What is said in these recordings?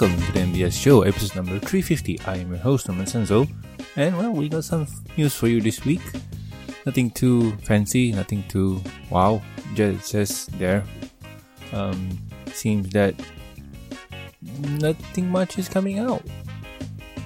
welcome to the MBS show, episode number 350. I am your host, Norman Sanzo, and well, we got some news for you this week. Nothing too fancy, nothing too wow, just, just there. Um, seems that nothing much is coming out,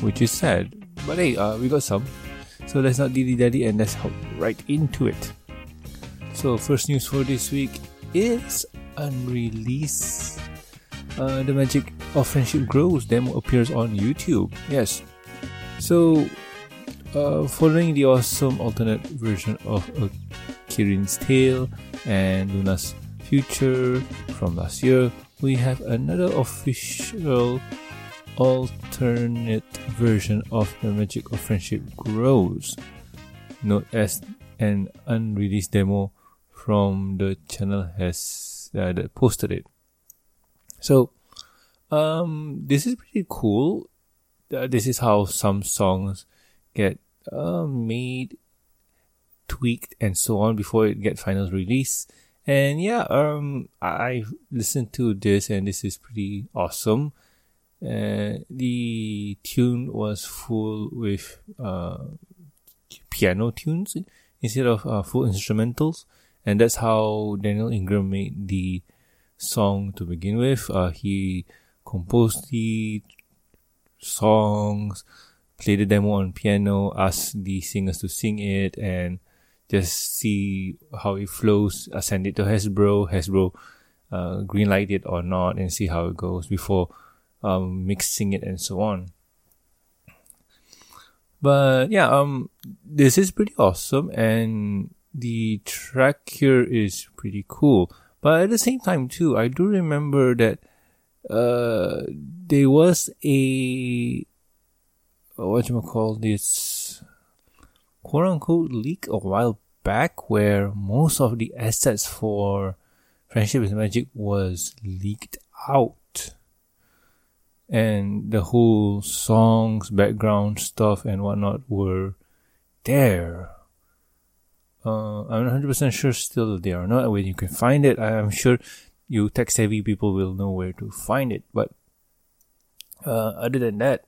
which is sad. But hey, uh, we got some. So let's not dilly dally and let's hop right into it. So, first news for this week is unreleased. Uh, the Magic of Friendship Grows demo appears on YouTube. Yes. So, uh, following the awesome alternate version of a Kirin's Tale and Luna's Future from last year, we have another official alternate version of the Magic of Friendship Grows, known as an unreleased demo from the channel has uh, posted it. So, um, this is pretty cool. Uh, this is how some songs get uh, made, tweaked, and so on before it get final release. And yeah, um, I listened to this, and this is pretty awesome. Uh, the tune was full with uh, piano tunes instead of uh, full instrumentals, and that's how Daniel Ingram made the song to begin with. Uh, he composed the songs, played the demo on piano, asked the singers to sing it, and just see how it flows. Uh, send it to Hasbro. Hasbro uh, greenlight it or not, and see how it goes before um, mixing it and so on. But yeah, um, this is pretty awesome, and the track here is pretty cool. But at the same time, too, I do remember that uh, there was a what you call this quote unquote leak a while back where most of the assets for Friendship is Magic was leaked out. And the whole songs, background stuff, and whatnot were there. Uh, I'm 100% sure still they are not. When you can find it, I'm sure you tech savvy people will know where to find it. But uh, other than that,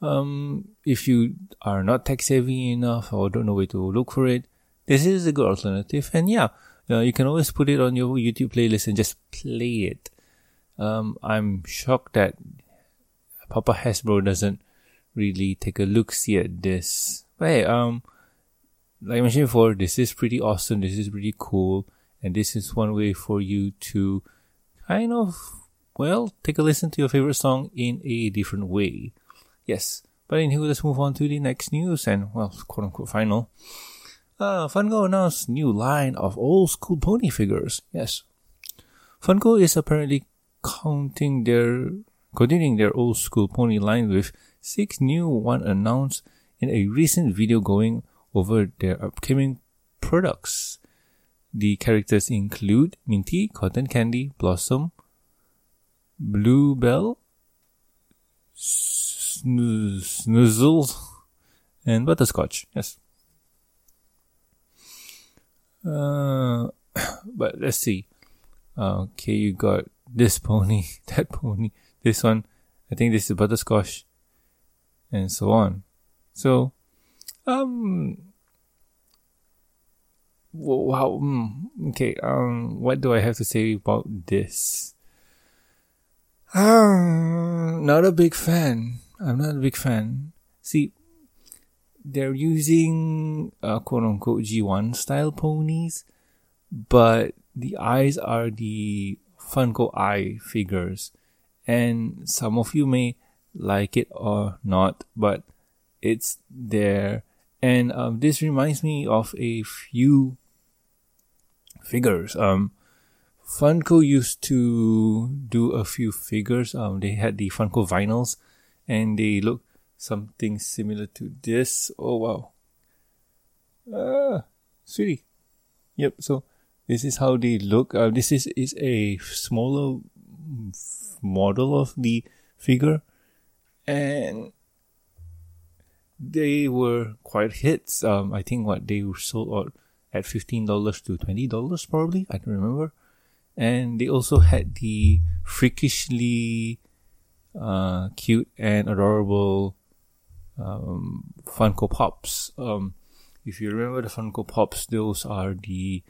um, if you are not tech savvy enough or don't know where to look for it, this is a good alternative. And yeah, uh, you can always put it on your YouTube playlist and just play it. Um, I'm shocked that Papa Hasbro doesn't really take a look see at this. But hey, um, like I mentioned before, this is pretty awesome. This is pretty cool. And this is one way for you to kind of, well, take a listen to your favorite song in a different way. Yes. But anyway, let's move on to the next news and, well, quote unquote final. Uh, Funko announced new line of old school pony figures. Yes. Funko is apparently counting their, continuing their old school pony line with six new one announced in a recent video going over their upcoming products. The characters include Minty, Cotton Candy, Blossom, Bluebell, Snuzzle, and Butterscotch. Yes. Uh, but let's see. Okay, you got this pony, that pony, this one. I think this is Butterscotch, and so on. So, um, wow. Mm, okay. Um, what do I have to say about this? Um, not a big fan. I'm not a big fan. See, they're using uh, quote unquote G1 style ponies, but the eyes are the Funko eye figures. And some of you may like it or not, but it's there. And um, this reminds me of a few figures. Um, Funko used to do a few figures. Um, they had the Funko vinyls, and they look something similar to this. Oh wow! Ah, sweetie. Yep. So this is how they look. Uh, this is is a smaller model of the figure, and they were quite hits. Um, I think what they were sold at fifteen dollars to twenty dollars probably. I don't remember. And they also had the freakishly uh, cute and adorable um, Funko Pops. Um, if you remember the Funko Pops, those are the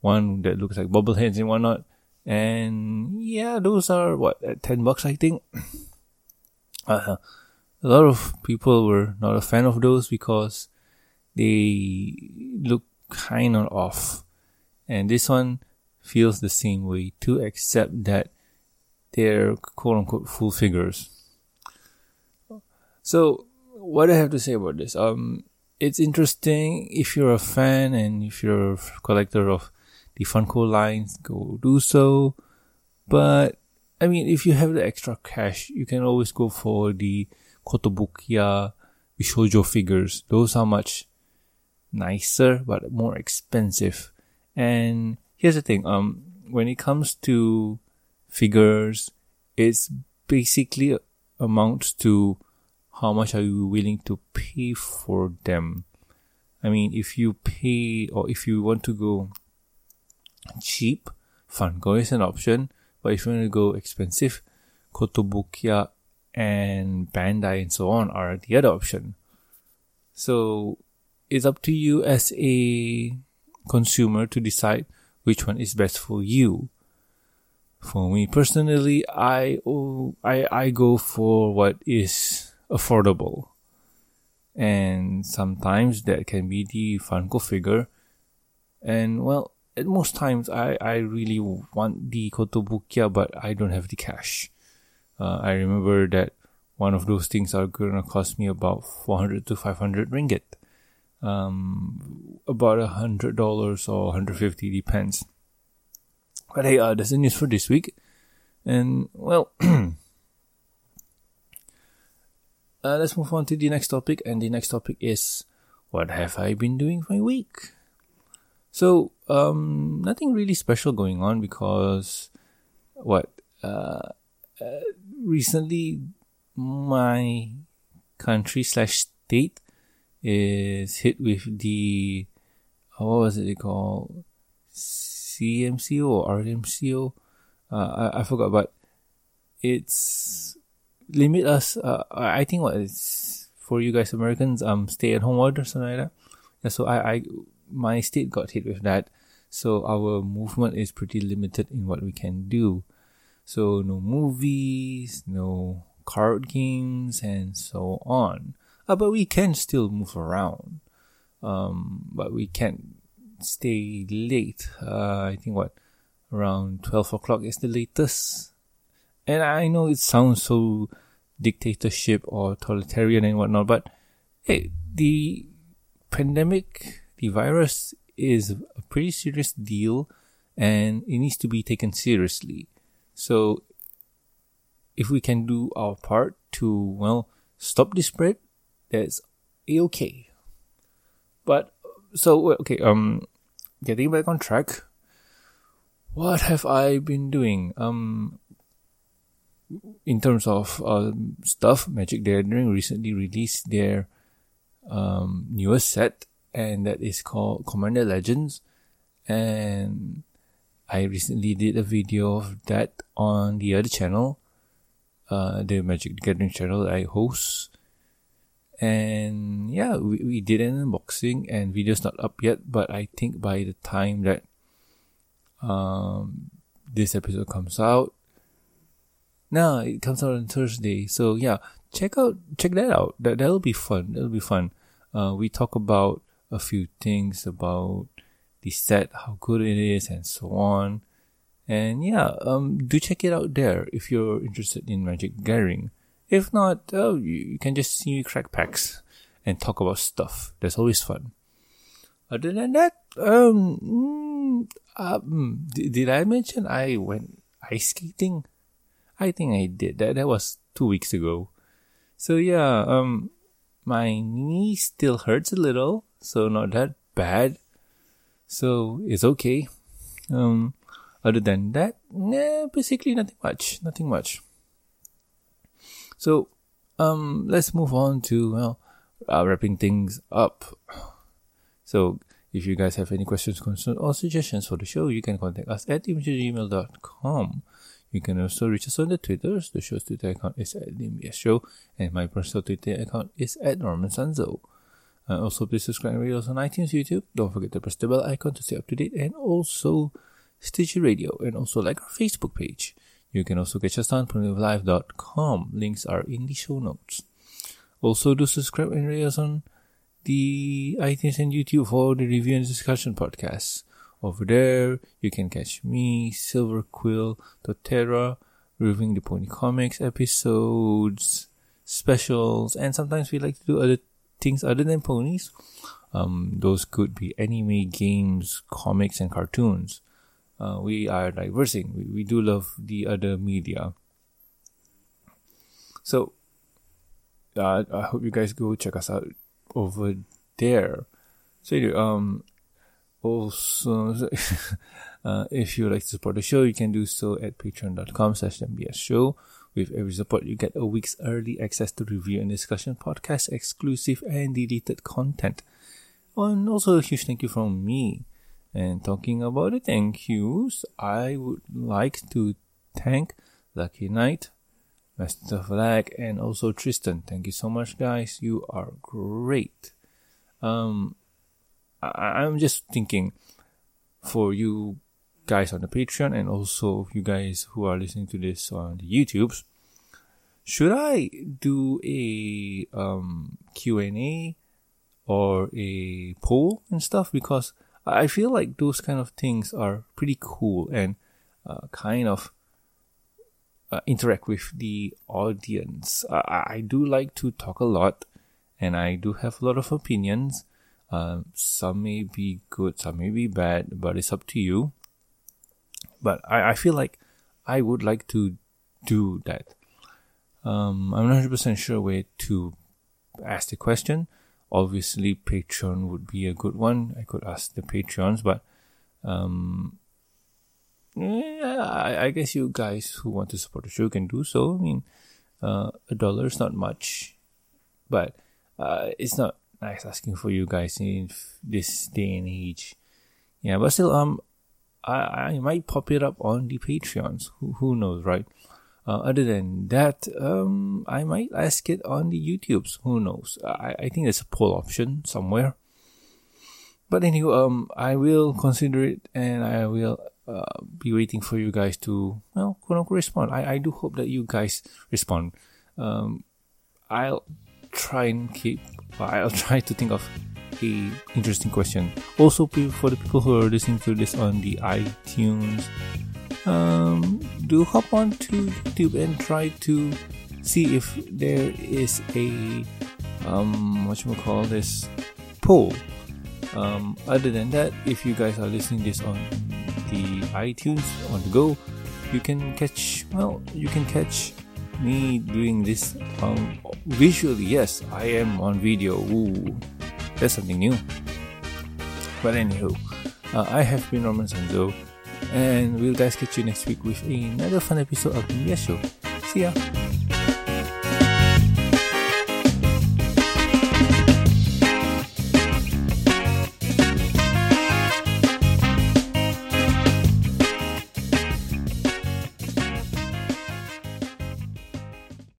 one that looks like bobbleheads and whatnot. And yeah, those are what at ten bucks, I think. Uh, a lot of people were not a fan of those because they look kind of off, and this one feels the same way too, except that they're quote unquote full figures. So, what I have to say about this? Um, it's interesting if you're a fan and if you're a collector of the Funko lines, go do so. But I mean, if you have the extra cash, you can always go for the Kotobukiya Bishojo figures. Those are much nicer, but more expensive. And here's the thing, um, when it comes to figures, it's basically amounts to how much are you willing to pay for them. I mean, if you pay or if you want to go cheap, Funko is an option. But if you want to go expensive, Kotobukiya and Bandai and so on are the other option. So it's up to you as a consumer to decide which one is best for you. For me personally, I oh, I I go for what is affordable, and sometimes that can be the Funko figure, and well, at most times I, I really want the kotobukiya, but I don't have the cash. Uh, I remember that one of those things are gonna cost me about 400 to 500 ringgit. Um, about a hundred dollars or 150 depends. But hey, uh, that's the news for this week. And well, uh, let's move on to the next topic. And the next topic is what have I been doing for a week? So, um, nothing really special going on because what, uh, uh, recently my country slash state is hit with the, uh, what was it called? CMCO or RMCO? Uh, I, I forgot, but it's limit us, uh, I think what is for you guys Americans, um, stay at home order, something like that. So I, I my state got hit with that. So our movement is pretty limited in what we can do. So no movies, no card games, and so on. Uh, but we can still move around. Um, but we can't stay late. Uh, I think what around twelve o'clock is the latest. And I know it sounds so dictatorship or totalitarian and whatnot, but hey, the pandemic the virus is a pretty serious deal and it needs to be taken seriously. So if we can do our part to, well, stop the spread, that's okay. But, so, okay, um, getting back on track, what have I been doing? Um, in terms of uh, stuff, Magic the Gathering recently released their um, newest set and that is called Commander Legends. And I recently did a video of that on the other channel, uh, the Magic Gathering channel I host. And yeah, we, we did an unboxing and video's not up yet, but I think by the time that um, this episode comes out, no, it comes out on Thursday. So yeah, check out check that out. That that'll be fun. That'll be fun. Uh, we talk about a few things about the set, how good it is, and so on. And yeah, um, do check it out there if you're interested in Magic Gathering. If not, oh, you, you can just see me crack packs and talk about stuff. That's always fun. Other than that, um, mm, um did, did I mention I went ice skating? I think I did. That that was two weeks ago. So yeah, um, my knee still hurts a little, so not that bad. So it's okay. Um, other than that, nah, basically nothing much, nothing much. So, um, let's move on to well, uh, wrapping things up. So, if you guys have any questions, concerns, or suggestions for the show, you can contact us at imagegmail.com. You can also reach us on the Twitters. The show's Twitter account is at the MBS Show, and my personal Twitter account is at Norman Sanzo. Uh, also, please subscribe to us on iTunes, YouTube. Don't forget to press the bell icon to stay up to date, and also Stitcher Radio, and also like our Facebook page. You can also catch us on primitivelive.com. Links are in the show notes. Also, do subscribe and rate us on the iTunes and YouTube for the review and discussion podcasts. Over there, you can catch me, Silver Quill, Dotera, reviewing the Pony Comics episodes, specials, and sometimes we like to do other things other than ponies. Um, those could be anime, games, comics, and cartoons. Uh, we are diversing. We, we do love the other media. So, uh, I hope you guys go check us out over there. So, anyway, um, also, uh, if you like to support the show, you can do so at patreon.com slash MBS show. With every support, you get a week's early access to review and discussion podcast, exclusive and deleted content. And also a huge thank you from me. And talking about the thank yous, I would like to thank Lucky Knight, Master Flag, and also Tristan. Thank you so much, guys. You are great. Um, I, I'm just thinking for you guys on the Patreon and also you guys who are listening to this on the YouTubes, should I do a um, Q&A or a poll and stuff? Because I feel like those kind of things are pretty cool and uh, kind of uh, interact with the audience. I, I do like to talk a lot and I do have a lot of opinions um, some may be good, some may be bad, but it's up to you. But I, I feel like I would like to do that. Um, I'm not 100% sure where to ask the question. Obviously, Patreon would be a good one. I could ask the Patreons, but um, yeah, I, I guess you guys who want to support the show can do so. I mean, uh, a dollar is not much, but uh, it's not nice asking for you guys in this day and age. Yeah, but still, um, I, I might pop it up on the Patreons. Who, who knows, right? Uh, other than that, um, I might ask it on the YouTubes. Who knows? I, I think there's a poll option somewhere. But anyway, um, I will consider it and I will uh, be waiting for you guys to, well, quote unquote, respond. I, I do hope that you guys respond. Um, I'll try and keep I'll try to think of interesting question. Also, for the people who are listening to this on the iTunes, um, do hop on to YouTube and try to see if there is a um, what you call this poll. Um, other than that, if you guys are listening this on the iTunes on the go, you can catch well, you can catch me doing this um, visually, yes, I am on video. Ooh, that's something new. But anywho, uh, I have been Norman Sanzo, and we'll guys catch you next week with another fun episode of the Yes Show. See ya!